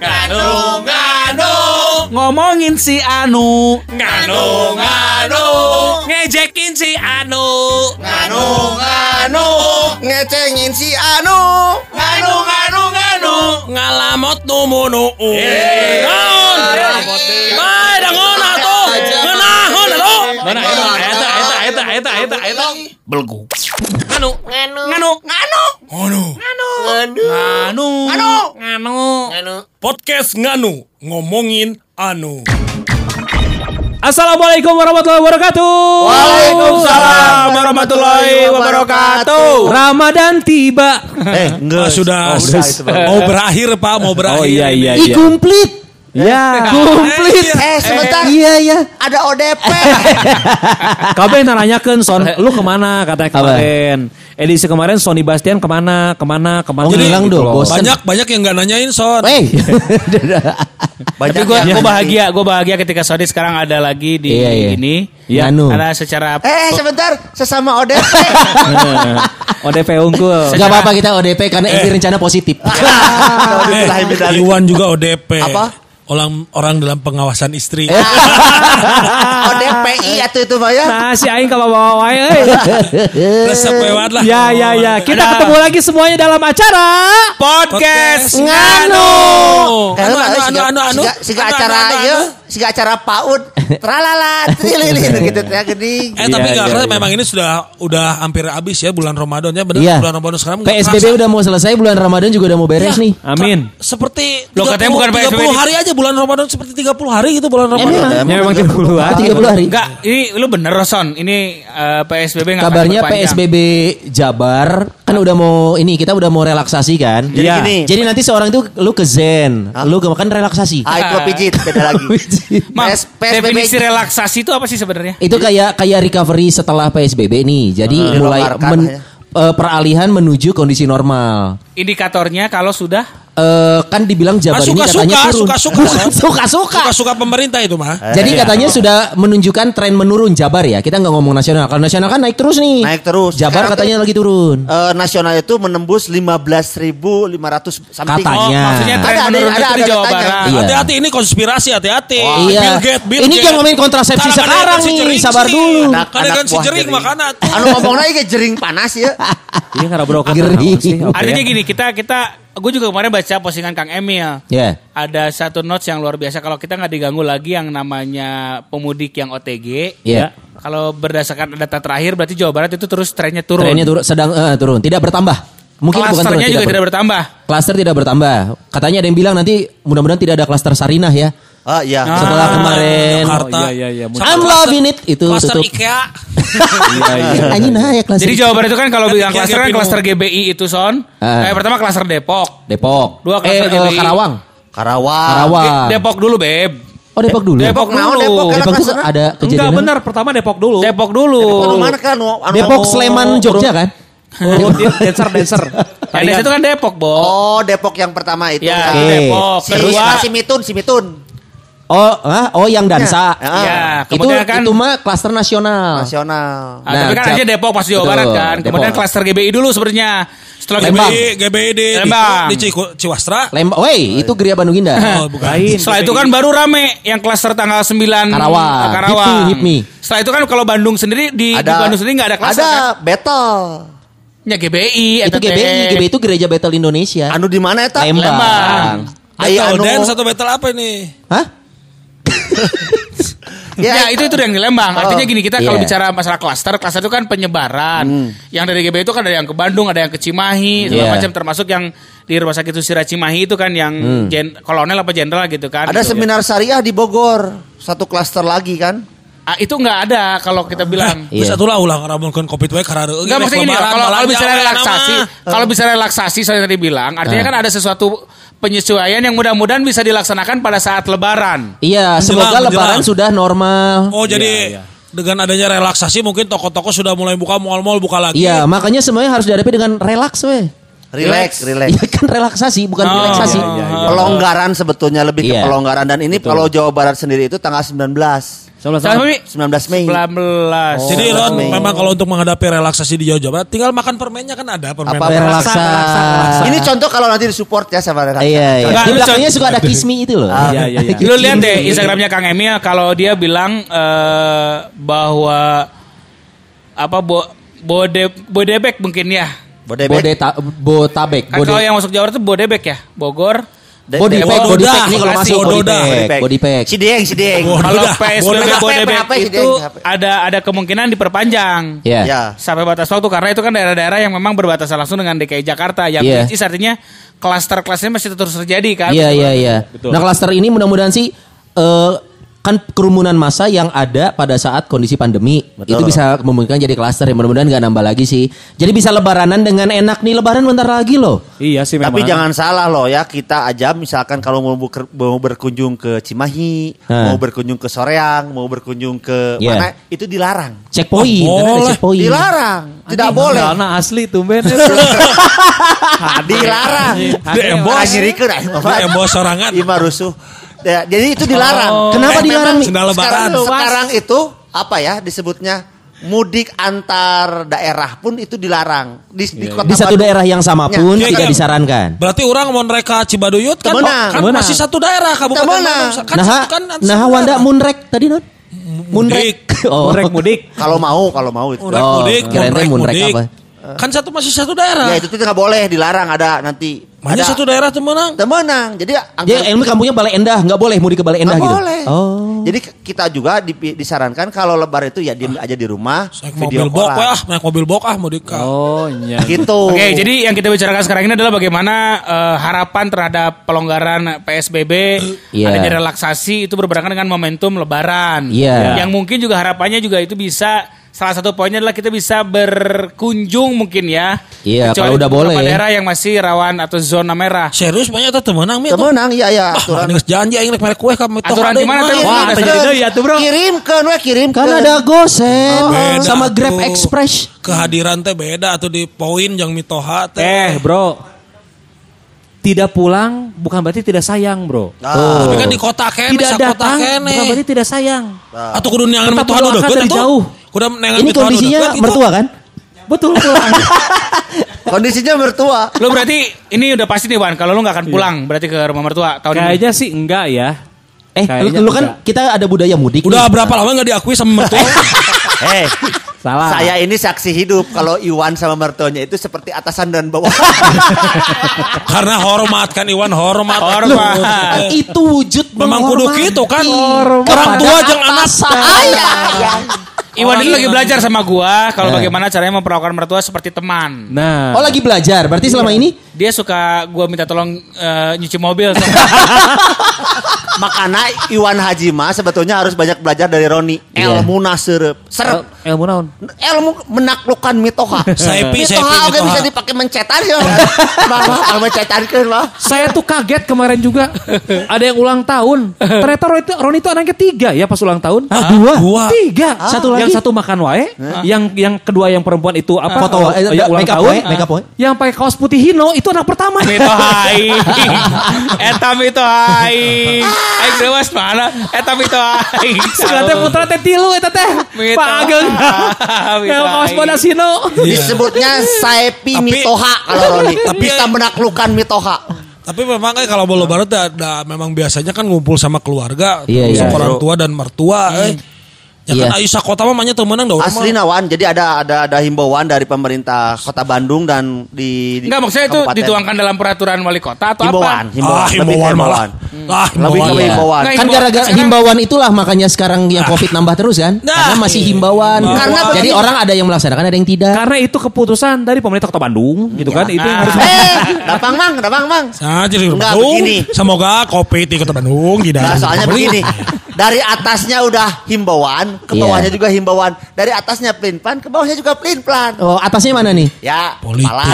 Nganu, nganu, Ngomongin si Anu. nganu, nganu, ngejekin si Anu, nganu, nganu, ngecengin si Anu. Nganu, nganu, nganu, ngalamot numunu. Naon? Bae dangon atuh. Ngeunahon atuh. Mana eta eta eta eta eta eta eta. Belgu. Nganu, nganu, nganu, nganu, Nganu. Anu. nganu, Anu. nganu. Podcast Nganu ngomongin anu. Assalamualaikum warahmatullahi wabarakatuh. Waalaikumsalam warahmatullahi wabarakatuh. Ramadan tiba. Eh Ah, enggak sudah udah itu Bang. mau berakhir Pak, mau berakhir. Oh iya iya iya. komplit. Ya, komplit. Eh sebentar Iya, iya. ada ODP Kabe nanyakeun Son, lu ke mana katanya kemarin. Edisi kemarin Sony Bastian ke mana, ke mana, ke mana. Oh, ngilang gitu dong. Banyak banyak yang nggak nanyain Son. Wey. Tapi gue gue bahagia, gue bahagia ketika Sony sekarang ada lagi di Iya, iya. ini. Iya. Anu. Karena secara Eh sebentar sesama ODP ODP unggul. Gak apa-apa kita ODP karena ini rencana positif. Eh, Iwan juga ODP. Apa? Orang orang dalam pengawasan istri. ODPI atau itu Pak ya Nah, si aing kalau bawa wae euy. Resep lewat lah. Ya ya ya, kita Ada. ketemu lagi semuanya dalam acara podcast Nganu Anu, anu, anu, anu, anu. Siga Anu, acara anu, anu, ya anu. Siga acara PAUD Tralala Trililin gitu ya gede Eh tapi Iya, nggak iya, kerasa iya. memang ini sudah udah hampir habis ya bulan Ramadan ya benar Iya. bulan Ramadan sekarang PSBB udah mau selesai, bulan Ramadan juga udah mau beres nih. Amin. seperti Loh, katanya bukan 30 PSBB. hari aja bulan Ramadan seperti 30 hari gitu bulan Ramadan. Ya memang 30 Ah, 30 hari. Enggak, ini lu bener Son. Ini eh, PSBB nggak akan Kabarnya. PSBB Jabar kan udah mau ini kita udah mau relaksasi kan. Jadi Iya. gini Jadi nanti seorang itu lu ke Zen, lu ke makan relaksasi. Ah itu pijit beda lagi Ma, PS PSBB definisi relaksasi itu apa sih sebenarnya? Itu kayak kayak recovery setelah PSBB nih. Jadi Ah, mulai men- ya. eh, peralihan menuju kondisi normal. Indikatornya kalau sudah Eh kan dibilang Jabar Ah, ini katanya turun. suka-suka. Bukan suka-suka. Suka-suka pemerintah itu mah. Jadi katanya sudah menunjukkan tren menurun Jabar ya. Kita nggak ngomong nasional. Kalau nasional kan naik terus nih. Naik terus. Jabar Sekarang katanya tuh- lagi turun. Eh, nasional itu menembus 15.500 something. Katanya. Oh, maksudnya tren Ada, ada, menurun ada, itu di ada Jawa datanya. Barat. Iya. Hati-hati ini konspirasi, hati-hati. iya. Bill Gates, Bill ini yang ngomongin kontrasepsi Kadang-kadang sekarang si nih. jering Sabar dulu. Anak kan si jering makanan tuh. Anu ngomong lagi jering panas ya. Iya karena broken. Geri. Artinya gini, kita kita gue juga kemarin baca postingan Kang Emil. Ya. Ada satu notes yang luar biasa kalau kita nggak diganggu lagi yang namanya pemudik yang OTG. Iya. Kalau berdasarkan data terakhir berarti Jawa Barat itu terus trennya turun. Trennya turun sedang eh, turun, tidak bertambah. Mungkin bukan turun, Klasternya juga ber- tidak bertambah. Klaster tidak bertambah. Katanya ada yang bilang nanti mudah-mudahan tidak ada klaster Sarinah ya. Oh iya. Setelah kemarin Jakarta. Oh, iya iya iya. I'm loving it itu Cluster tutup. IKEA. Iya iya. Anjing nah ya klaster. Jadi Jawa Barat itu kan kalau bilang klaster kan klaster GBI itu son. Ah. Eh, pertama klaster Depok. Depok. Dua eh, klaster eh, GBI. Karawang. Karawang. Karawang. Depok dulu beb. Oh Depok dulu. Depok Depok, nah, dulu. Depok kan- Depok ada Enggak kejadian. benar, pertama Depok dulu. Depok dulu. Anu mana kan? Depok Sleman Jogja kan? Oh, dancer dancer. Yang di situ kan Depok, Bo. Oh Depok yang pertama itu. Ya, Oke. Depok. Kedua, si Mitun, si Mitun. Oh, ah, oh yang dansa. Ya. ya, itu kemudian kan itu mah klaster nasional. Nasional. Ah, Nah, tapi kan aja Depok pas Jawa Barat kan. Kemudian Depok. klaster GBI dulu sebenarnya. Setelah Lembang. GBI. GBI, di, di, Lembang. di Ciku- Ciwastra. Lembang. Woi, itu Geria Bandung Indah. Oh, bukan. Lain. Setelah itu kan baru rame yang klaster tanggal 9 Karawang. Karawang. Hip me, hip me. Setelah itu kan kalau Bandung sendiri di, di Bandung sendiri nggak ada klaster Ada kan? battle. Ya GBI, itu. GBI, GBI itu Gereja Battle Indonesia. Anu di mana eta? Lembang. Lembang. Battle anu. dance atau battle apa ini? Hah? Ya, itu itu yang di Lembang. Artinya Oh, gini, kita kalau iya. bicara masalah klaster, klaster itu kan penyebaran. Yang dari GBI itu kan ada yang ke Bandung, ada yang ke Cimahi, segala Iya. macam termasuk yang di rumah sakit Susira Cimahi itu kan yang gen- kolonel apa jenderal gitu kan. Ada Gitu. seminar syariah di Bogor. Satu klaster lagi kan? Ah, itu nggak ada kalau kita bilang. Bisa Iya. tuh lah ulang ngaramunkeun covid we karena Enggak maksudnya gini, kalau kalau bicara relaksasi, kalau bicara relaksasi saya tadi bilang, artinya Ah. kan ada sesuatu penyesuaian yang mudah-mudahan bisa dilaksanakan pada saat lebaran. Iya, Menjelang, semoga menjelang. lebaran sudah normal. Oh jadi dengan adanya relaksasi mungkin toko-toko sudah mulai buka mall-mall buka lagi. Iya, makanya semuanya harus dihadapi dengan relaks weh. Relax, relax. Iya kan relaksasi bukan Oh, relaksasi. iya, iya, Pelonggaran sebetulnya lebih ke Iya. pelonggaran dan ini kalau Jawa Barat sendiri itu tanggal 19. 19 Sama Mi? 19 Mei. 19. Oh. Jadi Ron, Mei. memang kalau untuk menghadapi relaksasi di Jawa Barat, tinggal makan permennya kan ada permen. Apa Relaksa. Ini contoh kalau nanti disupport ya sama relaksa. Iya, iya. Di belakangnya suka ada kismi itu loh. Iya, iya, iya. Lu lihat deh Instagramnya Kang Emil kalau dia bilang eh, bahwa apa bo, bode bodebek mungkin ya. Bodebek. Bode ta- Botabek. Bode kalau yang masuk Jawa Barat itu bodebek ya, Bogor. Body pack, body pack ini kalau masuk body pack, body pack. Cidieng, Cidieng. Bodoh. Kalau Bododa. PSBB bodebek PHP, itu ada ada kemungkinan diperpanjang. Ya. Ya. Sampai batas waktu karena itu kan daerah-daerah yang memang berbatasan langsung dengan DKI Jakarta yang Iya. which is artinya klaster-klasternya masih terus terjadi kan. Iya iya iya. Nah klaster ini mudah-mudahan sih eh, kan kerumunan massa yang ada pada saat kondisi pandemi Betul. itu bisa memungkinkan jadi klaster ya mudah-mudahan nggak nambah lagi sih. Jadi bisa lebaranan dengan enak nih lebaran bentar lagi loh. Iya sih memang. Tapi jangan salah loh ya kita aja misalkan kalau mau, buker- mau berkunjung ke Cimahi, Hah. mau berkunjung ke Soreang, mau berkunjung ke Iya. mana itu dilarang. Checkpoint, Oh, boleh. checkpoint. Dilarang, tidak Anjing, boleh. Karena asli tumben. dilarang. Di embos. Di embos sorangan. Ieu mah rusuh. Ya, jadi itu dilarang. Kenapa Eh, dilarang, memang lebaran. Sekarang, sekarang itu apa ya disebutnya mudik antar daerah pun itu dilarang di, di kota Di satu Bandung. daerah yang sama Ya, pun Iya, tidak iya. disarankan. Berarti orang mau mereka Cibaduyut kan, Temenang. kan Temenang. masih satu daerah kabupaten. Bandung. Kan, nah, kan nah Wanda. Munrek tadi non? Mudik. Oh, Mudik mudik. Kalau mau, kalau mau itu. Munrek Oh, mudik, teh munrek munrek mudik. apa? Kan satu masih satu daerah. Ya itu tuh nggak boleh dilarang ada nanti. Hanya ada satu daerah temenang. temenang. Jadi Dia angka- ilmu kampungnya Balai Endah, nggak boleh mudik ke Balai Endah gitu. boleh. Oh. Jadi kita juga disarankan kalau lebaran itu ya diem aja di rumah, Naik video mobil bok call. ah, naik mobil bok ah mudik ka. Oh iya. Gitu. Oke, jadi yang kita bicarakan sekarang ini adalah bagaimana eh, harapan terhadap pelonggaran PSBB, Iya. adanya relaksasi itu berbarengan dengan momentum Lebaran. Iya. Yang mungkin juga harapannya juga itu bisa salah satu poinnya adalah kita bisa berkunjung mungkin ya. Iya, Kecuali kalau udah boleh. daerah yang masih rawan atau zona merah. Serius banyak tuh temenang mi. Temenang iya ya Ah, aturan. geus janji aing rek merek kue ka Aturan mah. tuh? Ya. Wah, deui ya tuh, Bro. Kirimkan we kirimkan. Kan ada Gosen Beda sama Grab tuh. Express. Kehadiran teh beda atau di poin yang mitoha teh. Eh, Bro. Tidak pulang bukan berarti tidak sayang, Bro. Ah. Tapi kan di kota kene, Tidak datang kene. bukan berarti tidak sayang. Atau kudu neangan Tetap deket dari atuh. jauh. Neangan Ini kondisinya gitu. mertua kan? Betul pulang. Kondisinya mertua. Lo berarti ini udah pasti nih Wan, kalau lu nggak akan pulang berarti ke rumah mertua tahun ini. Kayaknya sih enggak ya. Eh, Kayaknya lu, lu kan enggak. kita ada budaya mudik. Udah nih. berapa lama nggak diakui sama mertua? Eh, Salah. saya ini saksi hidup kalau Iwan sama mertuanya itu seperti atasan dan bawahan. Karena hormat kan Iwan hormat. Hormat. Aduh. itu wujud Memang kudu gitu kan. Orang tua jeung anak. atasan. Iwan ini lagi belajar sama gua kalau bagaimana caranya memperlakukan mertua seperti teman. Nah. Oh lagi belajar. Berarti selama ini Dia suka gua minta tolong eh, nyuci mobil. Makanya Iwan Hajima sebetulnya harus banyak belajar dari Roni. Iya. Ilmu serep. Serep. El- ilmu naon? Ilmu menaklukkan mitoha. Saipi, mitoha oke mitoha. bisa dipakai mencetan ya. Bang, kalau mencetankeun mah. Saya tuh kaget kemarin juga. Ada yang ulang tahun. Ternyata Roni itu, Roni itu anak ketiga ya pas ulang tahun. Ah, dua. Dua. Tiga. Satu lagi? Yang satu makan wae. Yang yang kedua yang perempuan itu apa? Foto wae, eh, eh, ulang make up tahun. wae, make up wae. Yang pakai kaos putih hino itu anak pertama. Mito hai. Eta mito hai. Aing dewas mana? Eta mito hai. Teh putra teh tilu eta teh. Pak Ageng. Mito Yang kaos hai. bodas hino. Disebutnya Saipi Tapi- Mitoha kalau Roni. Tapi- bisa menaklukkan Mitoha. Tapi memang kan kalau lebaran tuh ada, memang biasanya kan ngumpul sama keluarga, Iya, terus iya. orang tua dan mertua. Eh. Ya kan Iya. Aisyah kota mah banyak temenan dah orang Asli. Nawan, jadi ada ada ada himbauan dari pemerintah Kota Bandung dan di, di Enggak maksudnya itu kabupaten. dituangkan dalam peraturan wali kota atau himbauan, apa? himbauan, Ah, lebih himbauan ke malah. Ah, Lebih ke himbauan. Iya. himbauan. Nggak, kan himbauan. gara-gara Sekarang- himbauan itulah makanya sekarang yang covid nambah terus kan? Nah. Karena masih himbauan. Karena Jadi orang ada yang melaksanakan ada yang tidak. Karena itu keputusan dari pemerintah Kota Bandung gitu kan. Itu yang harus Eh, dapang mang, dapang mang. Saja di Enggak, Bandung. begini. Semoga kopi di Kota Bandung tidak. Nah, soalnya begini, dari atasnya udah himbauan, ke bawahnya Iya. juga himbauan. Dari atasnya plin plan, ke bawahnya juga plin plan. Oh, atasnya mana nih? Ya, Politik. malah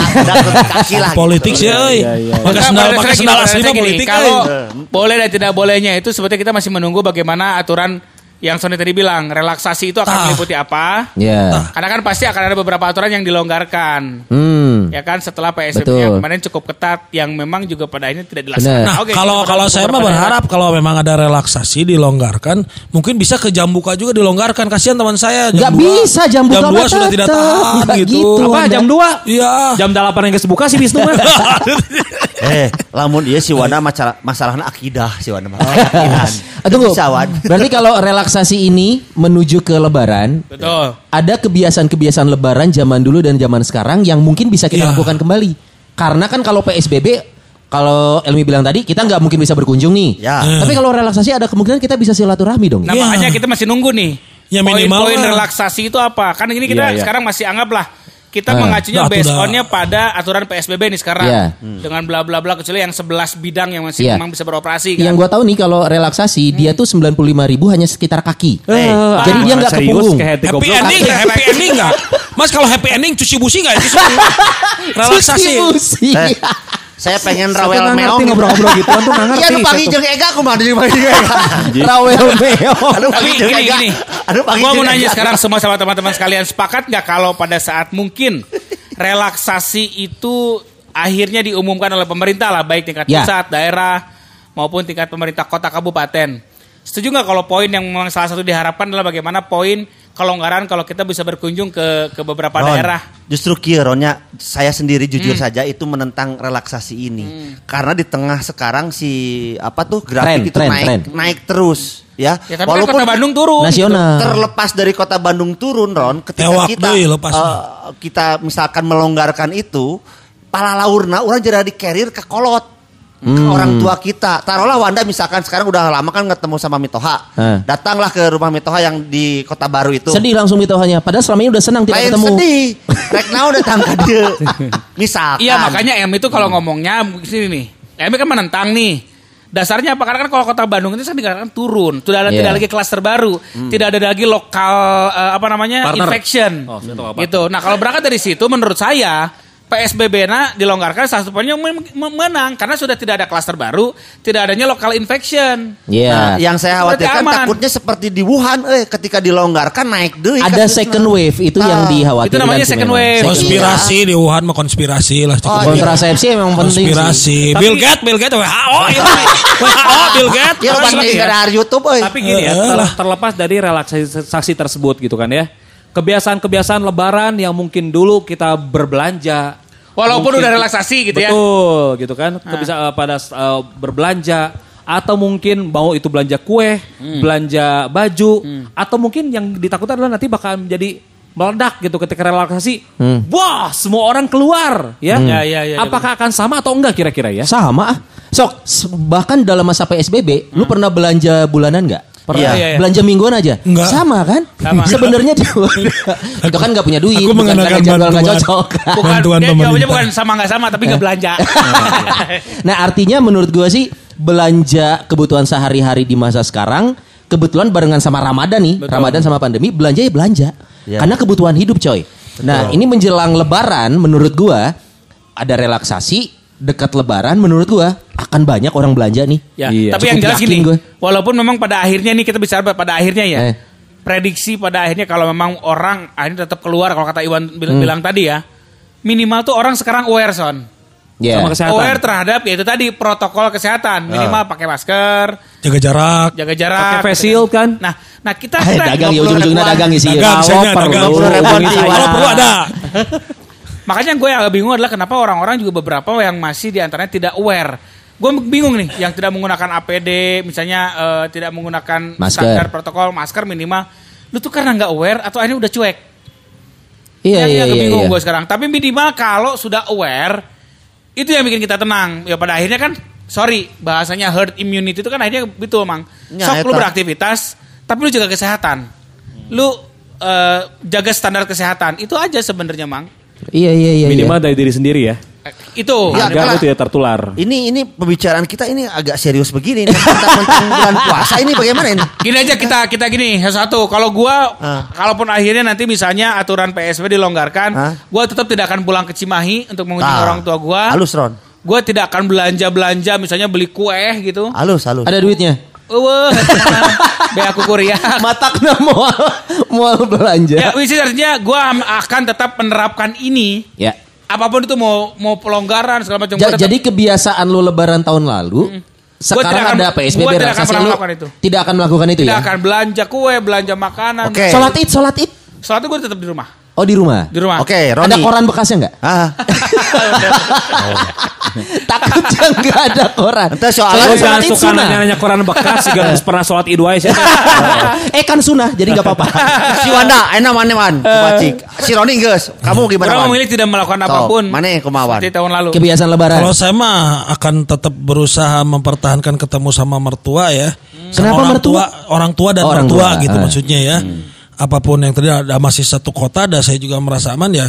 kaki lah. Politik gitu. sih, euy. Pakai Enggak, sendal, pakai sendal asli politik. Kalau euy. boleh dan tidak bolehnya itu sebetulnya kita masih menunggu bagaimana aturan yang Sony tadi bilang relaksasi itu akan Ah. meliputi apa. Ya. Karena kan pasti akan ada beberapa aturan yang dilonggarkan. Hmm. Ya kan setelah PSBB yang kemarin cukup ketat yang memang juga pada akhirnya tidak dilaksanakan. Nah, Oke, kalau kalau saya mah berharap kalau memang ada relaksasi dilonggarkan, mungkin bisa ke jam buka juga dilonggarkan. Kasihan teman saya jam dua- bisa, jam buka dua mah sudah tidak tahan gitu. gitu. Apa jam 2? Iya. Jam 8 yang kesebuka sih Wisnu. Eh, lamun iya si Wana masalah masalahnya akidah si Wana. mah. Keyakinan. Ah, Tunggu. Berarti kalau relaksasi ini menuju ke lebaran, Betul. ada kebiasaan-kebiasaan lebaran zaman dulu dan zaman sekarang yang mungkin bisa kita Iya. lakukan kembali. Karena kan kalau PSBB kalau Elmi bilang tadi kita nggak mungkin bisa berkunjung nih. Ya. Tapi kalau relaksasi ada kemungkinan kita bisa silaturahmi dong. Nah Iya. makanya kita masih nunggu nih. Ya, minimal Poin-poin relaksasi itu apa? Kan ini kita Iya, iya. sekarang masih anggaplah kita Ah. mengacunya Nah, based on-nya pada aturan PSBB nih sekarang. Iya. Dengan bla bla bla kecuali yang 11 bidang yang masih Iya. memang bisa beroperasi kan. Yang gua tahu nih kalau relaksasi dia tuh 95 ribu hanya sekitar kaki. Eh, Jadi dia nggak ke serius, punggung. kayak hati Happy goblok. ending nggak? Happy ending nggak? Mas kalau happy ending cuci busi nggak? Relaksasi. Susi. Eh, saya pengen rawel meong. ngobrol-ngobrol gitu tuh nggak ngerti. Iya, pagi Satu. jeung Ega kumaha di pagi jeung Ega. Rawel meong. Aduh, Tapi pagi jeung gini Ega. gini. Aduh, pagi Gua mau nanya sekarang semua sama teman-teman sekalian sepakat nggak kalau pada saat mungkin relaksasi itu akhirnya diumumkan oleh pemerintah lah baik tingkat Ya. pusat, daerah maupun tingkat pemerintah kota kabupaten. Setuju nggak kalau poin yang memang salah satu diharapkan adalah bagaimana poin kelonggaran kalau kita bisa berkunjung ke ke beberapa Ron, daerah. Justru kieu Ronnya saya sendiri jujur Hmm. saja itu menentang relaksasi ini. Karena di tengah sekarang si apa tuh grafik Tren, itu tren, naik tren. naik terus ya. Ya tapi kan kota Bandung turun. Nasional. terlepas dari kota Bandung turun Ron ketika Tewak kita lepas. eh, kita misalkan melonggarkan itu pala laurna orang jadi di carrier ke kolot Hmm. orang tua kita taruhlah Wanda misalkan sekarang udah lama kan ketemu sama Mitoha Hah. datanglah ke rumah Mitoha yang di kota baru itu Sedih langsung mitohanya. Padahal selama ini udah senang tidak lain ketemu. sedih rek naon datang ke dia misalkan Iya makanya M itu kalau ngomongnya sini nih. M kan menentang nih. Dasarnya apa? Karena kan kalau kota Bandung itu kan dikatakan turun. Sudah ada Iya. tidak lagi klaster baru, tidak ada lagi lokal eh, apa namanya Partner. infection. Oh, apa. gitu. Nah kalau berangkat dari situ, menurut saya PSBB na dilonggarkan salah satu men- menang karena sudah tidak ada klaster baru, tidak adanya lokal infection. Iya. Nah, yang saya khawatirkan aman. takutnya seperti di Wuhan, eh ketika dilonggarkan naik deh. Ada second wave itu yang dikhawatirkan. Itu namanya second memang. wave. Konspirasi di Wuhan mah konspirasi lah. Oh, iya. Kontrasepsi emang penting konspirasi. sih. Bill Gates, Bill Gates, WHO, itu. WHO, Bill Gates. Ya Tapi gini ya. Tapi gini ya, Eh, terlepas dari relaksasi tersebut gitu kan ya. Kebiasaan-kebiasaan lebaran yang mungkin dulu kita berbelanja. Walaupun mungkin- udah relaksasi gitu ya. Betul gitu kan. Bisa pada eh, berbelanja atau mungkin mau itu belanja kue, Hmm. belanja baju atau mungkin yang ditakutkan adalah nanti bakal menjadi meledak gitu ketika relaksasi. Wah, semua orang keluar ya. Ya, ya, ya, Apakah akan sama atau enggak kira-kira ya? Sama ah. Sok, s- bahkan dalam masa PSBB, lu pernah belanja bulanan nggak? Pernah. Iya, iya, iya. Belanja mingguan aja. Enggak. Sama kan? Sama. Sebenarnya dia itu kan nggak punya duit, Aku bukan mengenakan karena jadwal nggak bantuan. cocok. Bukan, Bantuan dia jawabnya bukan sama nggak sama, tapi nggak belanja. nah artinya menurut gua sih belanja kebutuhan sehari-hari di masa sekarang kebetulan barengan sama Ramadan nih, Ramadan sama pandemi belanja ya belanja. Ya. Karena kebutuhan hidup coy. Nah ini menjelang Lebaran menurut gua ada relaksasi dekat Lebaran menurut gua akan banyak orang belanja nih. Ya, Iya. tapi yang jelas gini, gue. walaupun memang pada akhirnya nih kita bisa pada akhirnya ya. Eh. Prediksi pada akhirnya kalau memang orang akhirnya tetap keluar kalau kata Iwan bil- Hmm. bilang tadi ya. Minimal tuh orang sekarang aware son. Ya. Sama kesehatan. Aware terhadap yaitu tadi protokol kesehatan, minimal pakai masker, Jaga jarak. jaga jarak. Pakai face shield kan? Nah, nah kita Eh, kita dagang ya ujung-ujungnya repot. dagang sih. Dagang, Kalau saya perlu, dagang. perlu repot, hubungi Iwan. saya. Kalau perlu ada. Makanya gue yang agak bingung adalah kenapa orang-orang juga beberapa yang masih di antaranya tidak aware. Gue bingung nih, yang tidak menggunakan APD, misalnya eh, tidak menggunakan Masker. standar protokol masker minimal, lu tuh karena nggak aware atau akhirnya udah cuek. Iya yang iya agak iya. bingung iya. gue sekarang. Tapi minimal kalau sudah aware, itu yang bikin kita tenang. Ya pada akhirnya kan, sorry, bahasanya herd immunity itu kan akhirnya betul mang. Ya, Sok lu eta. beraktivitas, tapi lu jaga kesehatan. Lu eh, jaga standar kesehatan. Itu aja sebenarnya mang. Iya iya iya. Minimal iya. dari diri sendiri ya. Eh, Itu. Ya, Agar lu tidak tertular. Ini ini pembicaraan kita ini agak serius begini. Tentang bulan puasa ini bagaimana ini? Gini aja kita kita gini satu. Kalau gua, Ah. kalaupun akhirnya nanti misalnya aturan PSBB dilonggarkan, Ah. gua tetap tidak akan pulang ke Cimahi untuk mengunjungi Ah. orang tua gua. Halus Ron. Gua tidak akan belanja belanja, misalnya beli kue gitu. Halus halus. Ada duitnya. Wah, be aku kuliah. Matakna mual mual belanja. ya, wis artinya gua akan tetap menerapkan ini Ya. apa pun itu mau mau pelonggaran segala macam. Ja- jadi kebiasaan lu lebaran tahun lalu sekarang tidak akan- ada PSBB tidak akan melakukan itu. tidak akan melakukan itu tidak ya. akan belanja kue, belanja makanan. Oke. Sholat id, sholat id. Sholat gue tetap di rumah. Oh di rumah. Di rumah. Oke, Ada Roni. koran bekasnya nggak? Ah, Takutnya nggak ada koran. Ente Lo soalnya jangan suka nanya-nanya koran bekas Gak pernah sholat idul sih eh kan sunnah, jadi nggak apa-apa. si Wanda, enak mana man, kumacik. Si Roni geus, kamu gimana Orang memilih tidak melakukan apa pun. mana yang kumawan? Seperti tahun lalu. Kebiasaan lebaran. Kalau saya mah akan tetap berusaha mempertahankan ketemu sama mertua ya. Sama Kenapa orang mertua? Tua, orang tua dan Oh, orang mertua tua. gitu Ah. maksudnya ya. Apa pun yang terjadi ada masih satu kota dan saya juga merasa aman ya.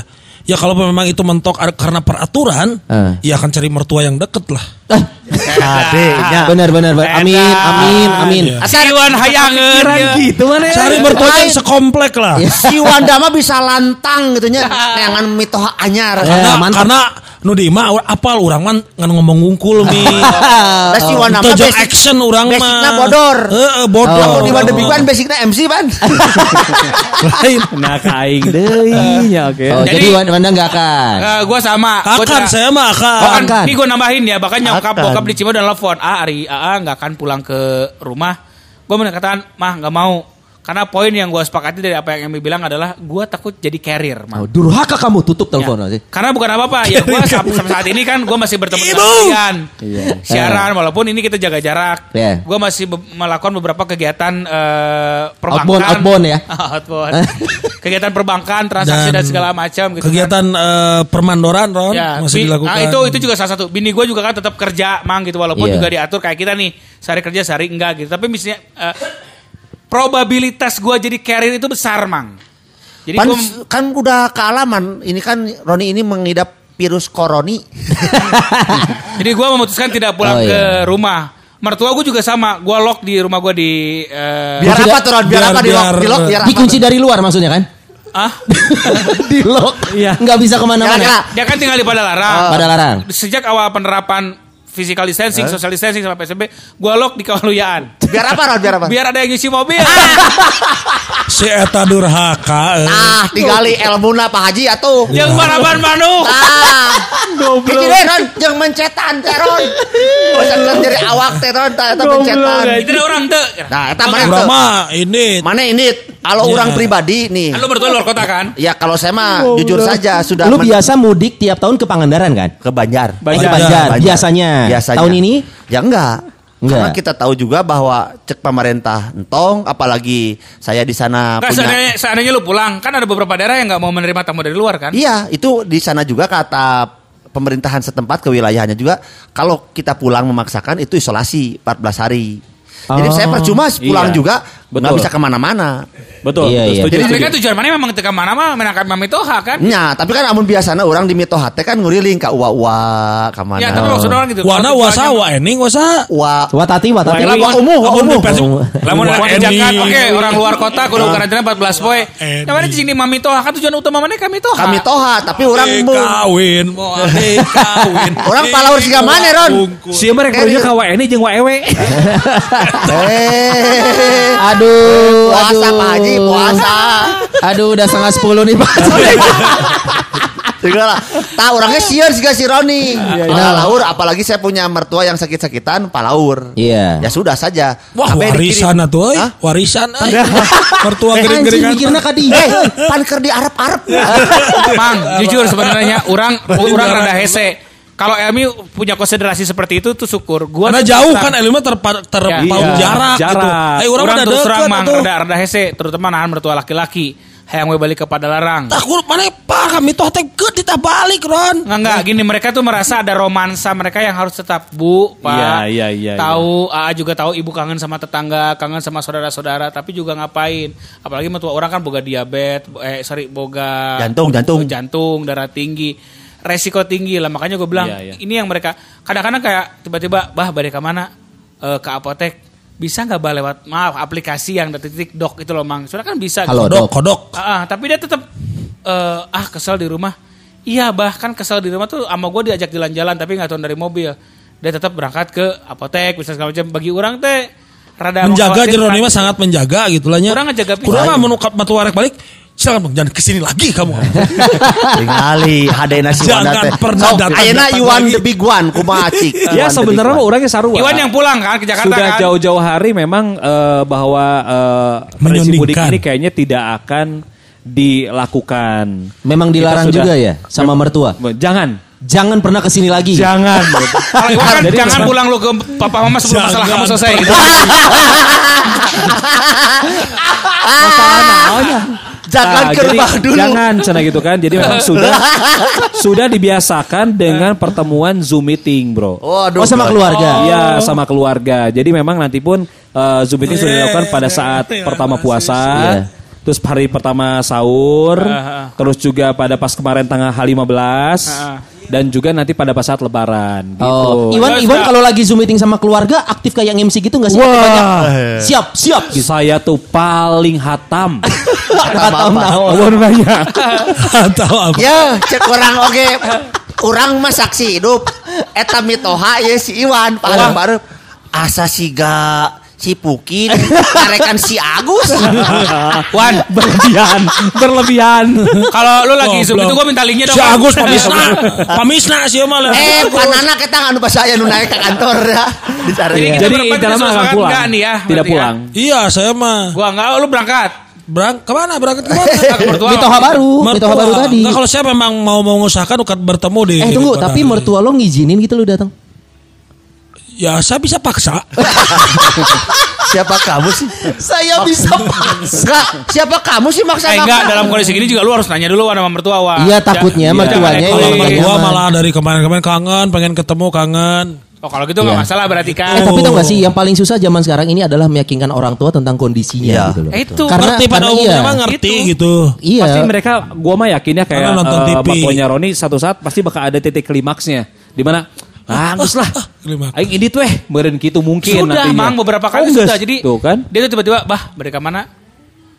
Ya kalau memang itu mentok ar- karena peraturan, Ah. ya akan cari mertua yang deket lah. Eh, Adeknya. benar benar benar. Amin amin amin. Iya. Siwan hayangan. gitu mana ya Cari mertua yang sekomplek lah. Si Wanda mah bisa lantang gitu nya, neangan mitoha anyar. Karena, Eh, mantap. karena nu di mah apal urang mah ngan ngomong ngungkul nih. Da si Wanda mah basic- action urang mah. basicna bodor. Heeh, bodor. Kamu di mana basicnya MC ban. Lain. Nah kaing deh nya oke Oh, jadi, Jadi- Wanda nggak akan. gue sama. Gua Akan tidak- saya mah akan. Bahkan Akan. ini gue nambahin ya, bahkan nyokap Akan. bokap di Cimo dan telepon, ah Ari, ah nggak akan pulang ke rumah. Gue mengatakan, mah nggak mau. Karena poin yang gue sepakati dari apa yang Emi bilang adalah gue takut jadi carrier, mah. Oh, durhaka kamu tutup telepon Ya. sih. Karena bukan apa-apa, ya gue sampai saat ini kan gue masih bertemu dengan kalian. Iya. Siaran, walaupun ini kita jaga jarak. Iya. Gue masih be- melakukan beberapa kegiatan eh, perbankan. Outbound, outbound ya? outbound. kegiatan perbankan, transaksi dan, Dan segala macam. Gitu kan. Kegiatan eh, permandoran Ron Ya, masih dilakukan. Nah, itu itu juga salah satu. Bini gue juga kan tetap kerja, mang gitu walaupun Iya. juga diatur kayak kita nih, sehari kerja sehari enggak gitu. Tapi misalnya eh, probabilitas gue jadi carrier itu besar, mang. Jadi Pan, gue kan udah kealaman. Ini kan Roni ini mengidap virus koroni. jadi gua memutuskan tidak pulang Oh, ke iya. rumah. Mertua gue juga sama, gue lock di rumah gue di eh, Biar Kunci apa tuh? Biar, biar- apa di lock? biar- Di lock biar apa? Dikunci dari luar maksudnya kan? ah di lock. Iya. Nggak bisa ke mana-mana. dia kan tinggal di Padalarang. Pada larang. Sejak awal penerapan physical distancing, social distancing sama PSBB, gue lock di Kawaluyaan. Biar apa Ron? Biar apa? Biar ada yang ngisi mobil. si eta durhaka. eh. Ah, tinggali ilmuna Pak Haji atuh. yang baraban manuk. Ah, goblok. Deh Ron, jeung mencetan teh Ron. Dari awak teh Ron, eta eta mencetan. Itu ada orang tuh. Nah, eta mana mah ini Mana ini? Kalau Ya. orang pribadi nih. Lu bertua luar kota kan? Ya kalau saya mah jujur saja sudah Lu biasa mudik tiap tahun ke Pangandaran kan? ke Banjar. Oh, ke Banjar. Biasanya. Biasanya. Tahun ini? Ya enggak. Enggak. Karena kita tahu juga bahwa cek pemerintah entong apalagi saya di sana Nggak, punya seandainya, seandainya lu pulang, kan ada beberapa daerah yang nggak mau menerima tamu dari luar kan? Iya, itu di sana juga kata pemerintahan setempat ke wilayahnya juga kalau kita pulang memaksakan itu isolasi 14 hari. Jadi Oh, saya percuma pulang iya. juga nggak Betul. bisa ke mana-mana. Betul Iya, iya. Jadi mereka tujuan mana memang ketika mana mah menangkap Mami Toha kan? Ya, tapi kan amun biasanya orang di mitohate kan nguriling ke uwa-uwa ke mana. Ya, tapi maksud orang gitu. Wana wasa wa ening wasa. Wa. Wa umuh, wa Amun umuh. di pers- Lamun kebijakan, oke orang luar kota kudu karantina 14 poe. Mana cing di Mami Toha kan tujuan utama mana kami Toha. kami toha, tapi orang mau kawin, mau kawin. Orang palaur siga mana, Ron? Si mereka punya kawa ini jeung waewe. Eh, Aduh, puasa aduh. Pak Haji, puasa. Aduh, udah setengah sepuluh nih Pak. Juga lah. Tah orangnya sieur juga si Roni. Palaur apalagi saya punya mertua yang sakit-sakitan palaur. Iya. Ya sudah saja. Wah, Sampai warisan atuh euy. Warisan euy. Mertua Eh, anjing gering-geringan. mikirnya ka dia. Eh, pan keur di Arab-Arab. Mang, jujur sebenarnya orang orang rada hese. Kalau Elmi punya konsiderasi seperti itu tuh syukur. Gua Karena jauh kan Elma terpa- terpaut Iya, jarak, gitu. jarak. Eh, orang, orang udah deket terang mang atuh. rada rada hese, terutama nahan mertua laki-laki. Hayang we balik ke Padalarang. Takut mana pak kami toh teh ke kita balik Ron. Enggak, enggak, gini mereka tuh merasa ada romansa mereka yang harus tetap Bu, Pak. Iya, iya, iya, Tahu, AA juga tahu ibu kangen sama tetangga, kangen sama saudara-saudara, tapi juga ngapain? Apalagi mertua orang kan boga diabetes, eh sorry, boga Jantung, jantung. jantung, darah tinggi. Resiko tinggi lah, makanya gue bilang Iya, iya. ini yang mereka kadang-kadang kayak tiba-tiba bah ke mana? Eh, ke apotek bisa nggak bah lewat maaf aplikasi yang titik dok itu loh mang soalnya kan bisa Halo, gitu. Kodok, kodok. Ah, ah, tapi dia tetap eh, ah kesel di rumah. Iya bahkan kesel di rumah tuh sama gue diajak jalan-jalan tapi nggak turun dari mobil. Dia tetap berangkat ke apotek bisa segala macam. Bagi orang teh rada Menjaga mengkhawatirkan. Jeroni mah sangat menjaga gitu lah nya. Orang ngejaga pisan. Kurang mah menukat matu balik. Silakan bang jangan ke sini lagi kamu. Tingali hadena si Jangan Wanda teh. pernah Sok, datang Ayeuna datang Iwan the big one cik. Ya sebenarnya big mah orangnya sarua. Iwan yang pulang kan ke Jakarta Sudah kan. jauh-jauh hari memang eh, bahwa eh, tradisi mudik ini kayaknya tidak akan dilakukan. Memang dilarang sudah- juga ya sama mertua. Jangan. Jangan pernah ke sini lagi. Jangan. Kalau Iwan kan Jadi jangan pulang lu ke papa mama sebelum masalah Jangan. kamu selesai gitu. Jangan Nah, ke jadi rumah dulu. Jangan cina gitu kan. Jadi memang sudah sudah dibiasakan dengan pertemuan Zoom meeting, Bro. Waduh. Oh sama keluarga. Iya sama keluarga. Jadi memang nanti pun eh, Zoom meeting sudah dilakukan pada saat pertama puasa. Iya. Terus hari pertama sahur, Ah, terus juga pada pas kemarin tanggal H15 Ah. Dan juga nanti pada pas saat lebaran gitu. Oh, Iwan, Iwan kalau lagi zoom meeting sama keluarga aktif kayak MC gitu nggak sih? Wah. Banyak. Siap, siap gitu. Saya tuh paling hatam. Hatam naon. Awon banyak. Tahu apa? Ya, cek orang oge. Orang mah saksi hidup. Eta mitoha ya si Iwan paling baru asa siga si Pukin ngarekan si Agus. Wan, berlebihan, berlebihan. kalau lu lagi zoom Goblok. itu gua minta linknya dong. Si. Agus pamisna, pamisna sih lah. eh, panana kita anu pas saya nu naik ke kantor ya. Dicari. Jadi kita Jadi akan semangat pulang. enggak nih ya, Tidak ya? pulang. Iya saya mah. Gua enggak, lu berangkat. Berang ke mana berangkat ke mana? Ke mertua. Mitoha baru, Mitoha baru tadi. Enggak kalau saya memang mau mengusahakan ukat bertemu di. Eh di tunggu, tapi mertua lo ngizinin gitu lu datang. Ya saya bisa paksa. Siapa kamu sih? Saya bisa Enggak, siapa kamu sih maksa Eh kamu? enggak, dalam kondisi gini juga lu harus nanya dulu sama mertua Wan. Iya, takutnya Ja- mertuanya Kalau nggak gua nyaman. malah dari kemarin-kemarin kangen, pengen ketemu kangen. Oh kalau gitu enggak Iya. masalah berarti kan. Eh tapi tau gak sih yang paling susah zaman sekarang ini adalah meyakinkan orang tua tentang kondisinya Iya. gitu loh. Eh, itu. Karena ngerti pada karena umumnya iya. mah ngerti Itu. gitu. Iya. Pasti mereka, gua mah yakin ya kayak Karena nonton eh, TV. bapaknya Roni satu saat pasti bakal ada titik klimaksnya. Di mana? Ah, geus lah. Klimaks. Aing ini tuh eh, meureun kitu mungkin Sudah, nantinya. Mang beberapa kali Oh, sudah. Jadi tuh kan. dia tuh tiba-tiba, "Bah, bade ka mana?"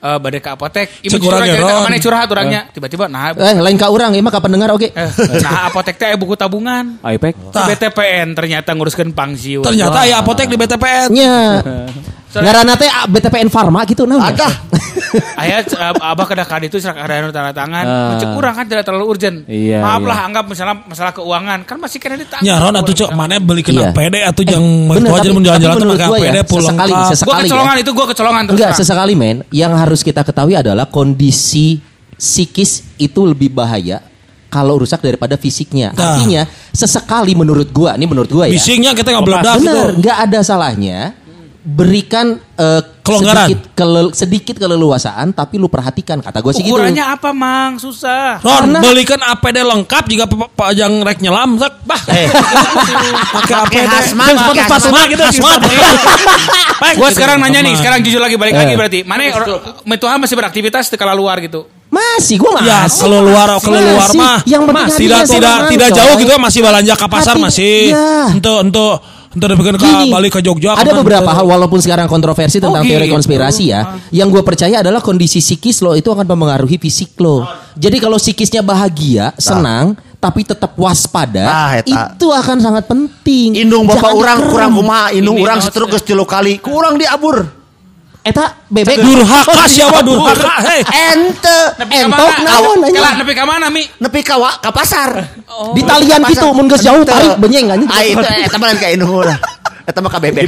Eh, bade ke apotek. Ibu curhat cerita mana curhat orangnya. Tiba-tiba nah Eh lain ka orang, emang kapan dengar oke. eh, nah apotek teh buku tabungan. iPad. Di BTPN ternyata nguruskan pangsiun. Ternyata ya apotek di BTPN. Nya. Ngaranna teh BTPN Pharma gitu nah. Ada. Ayah eh, abah kada kada itu serak ada tanda tangan. Cek kurang kan tidak terlalu urgent. Iya, Maaf iya. lah anggap misalnya masalah keuangan kan masih kena ditanggung. Ya Ron atuh cek mana beli kena Iya. PD atuh yang Bener, mertua aja tapi- mun jalan-jalan tuh pakai gua ya, PD pulang sesekali, sesekali. Gue ya. kecolongan itu gue kecolongan terus. Enggak, sesekali men. Yang harus kita ketahui adalah kondisi psikis itu lebih bahaya kalau rusak daripada fisiknya. Nah. Artinya sesekali menurut gua, ini menurut gua ya. Bisingnya kita nggak beledak Bener, gitu. nggak ada salahnya berikan eh, Kelonggaran. sedikit, kelel- sedikit keleluasaan tapi lu perhatikan kata gue sih gitu. Ukurannya apa mang? Susah. Ron, Karena- belikan APD lengkap pe- yang rek nyelam, sak. Bah, Eh, pakai APD. pakai sepatu hazmat. gitu, hazmat. Baik, Gue gitu. sekarang nanya nih, sekarang jujur lagi balik lagi Eh. berarti. Mana Metuha masih beraktivitas di kala luar gitu. Masih gua masih. Ya, kalau luar kalau luar mah Yang masih tidak tidak tidak jauh gitu masih belanja ke pasar masih. Iya. Untuk untuk untuk bikin ke Gini, balik ke Jogja. Ada ke mana, beberapa hal walaupun sekarang kontroversi tentang Oh, teori gitu. konspirasi ya. Yang gue percaya adalah kondisi psikis lo itu akan mempengaruhi fisik lo. Jadi kalau psikisnya bahagia, senang, tapi tetap waspada, Ah, eta. itu akan sangat penting. Indung bapak Jangan orang kurang kumaha, indung Ini orang setruk geus tilu kali. Kurang diabur. Eta bebek Durhaka siapa durhaka? Hei. Ente Entok mana? naon. Kela nepi ka mana mi? nepi ka wa- ka pasar. di talian gitu mun geus jauh tarik benyeng anjing. Ah itu eta mah ka indung lah. Eta mah ka bebek.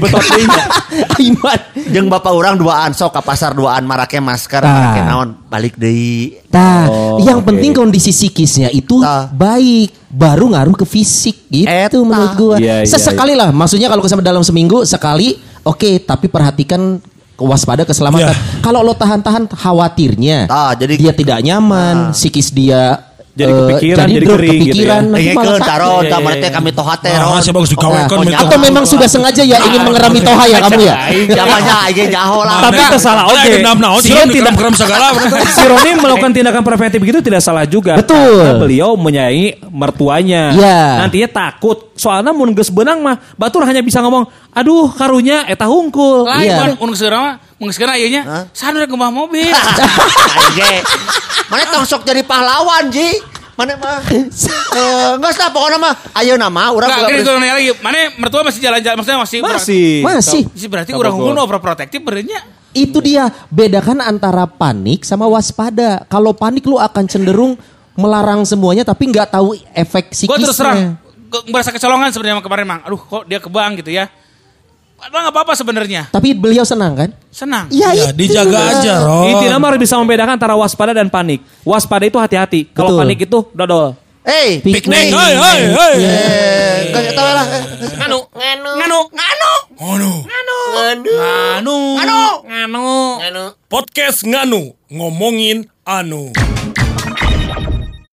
Aiman. Jeung bapak orang duaan sok ka pasar duaan marake masker, Tah. marake naon, balik deui. Nah, Oh, yang penting kondisi psikisnya itu Tah. baik, baru ngaruh ke fisik gitu Eta. menurut gua. Iya, iya, Sesekali lah, maksudnya kalau kesama dalam seminggu sekali, oke, tapi perhatikan waspada keselamatan. Iya. Kalau lo tahan-tahan khawatirnya, Tah, jadi- dia tidak nyaman, psikis dia Jadi eh, kepikiran, jadi drop, kering gitu kepikiran, ya. Eh, sakit. taron, tah mana teh kami toha teh Nah, ron. saya bagus Oh, gitu. Atau memang sudah sengaja ya ingin mengerami toha ya kamu ya? Jamannya aja jaho lah. Tapi itu salah oke. Ron, tidak dikerem-kerem segala. si Roni melakukan tindakan preventif itu tidak salah juga. Betul. Beliau menyayangi mertuanya. Iya. Nantinya takut. Soalnya mun geus beunang mah batur hanya bisa ngomong, "Aduh, karunya eta hungkul." Lain Iya. mun mah, mun ayeuna sana udah kembah mobil. Mana tong sok jadi pahlawan, Ji. mana mah eh enggak sah pokoknya mah ayo nama urang Enggak, gue nanya lagi. Mana mertua masih jalan-jalan, maksudnya masih Masih. Masih. Sih berarti urang unggul overprotective berenya. Itu dia bedakan antara panik sama waspada. Kalau panik lu akan cenderung melarang semuanya tapi nggak tahu efek Gue psikisnya. terus terang gua merasa kecolongan sebenarnya kemarin mang. Aduh kok dia kebang gitu ya. Padahal nggak apa-apa sebenarnya. Tapi beliau senang kan? Senang. Ya, Ya, itu. dijaga aja, Ron. Intinya mah bisa membedakan antara waspada dan panik. Waspada itu hati-hati. Kalau Betul. panik itu dodol. eh Piknik. Hai, hai. eh enggak tahu lah Nganu, nganu, Nganu, nganu, Ngono. nganu, nganu, nganu, nganu. nganu. Podcast Nganu ngomongin anu.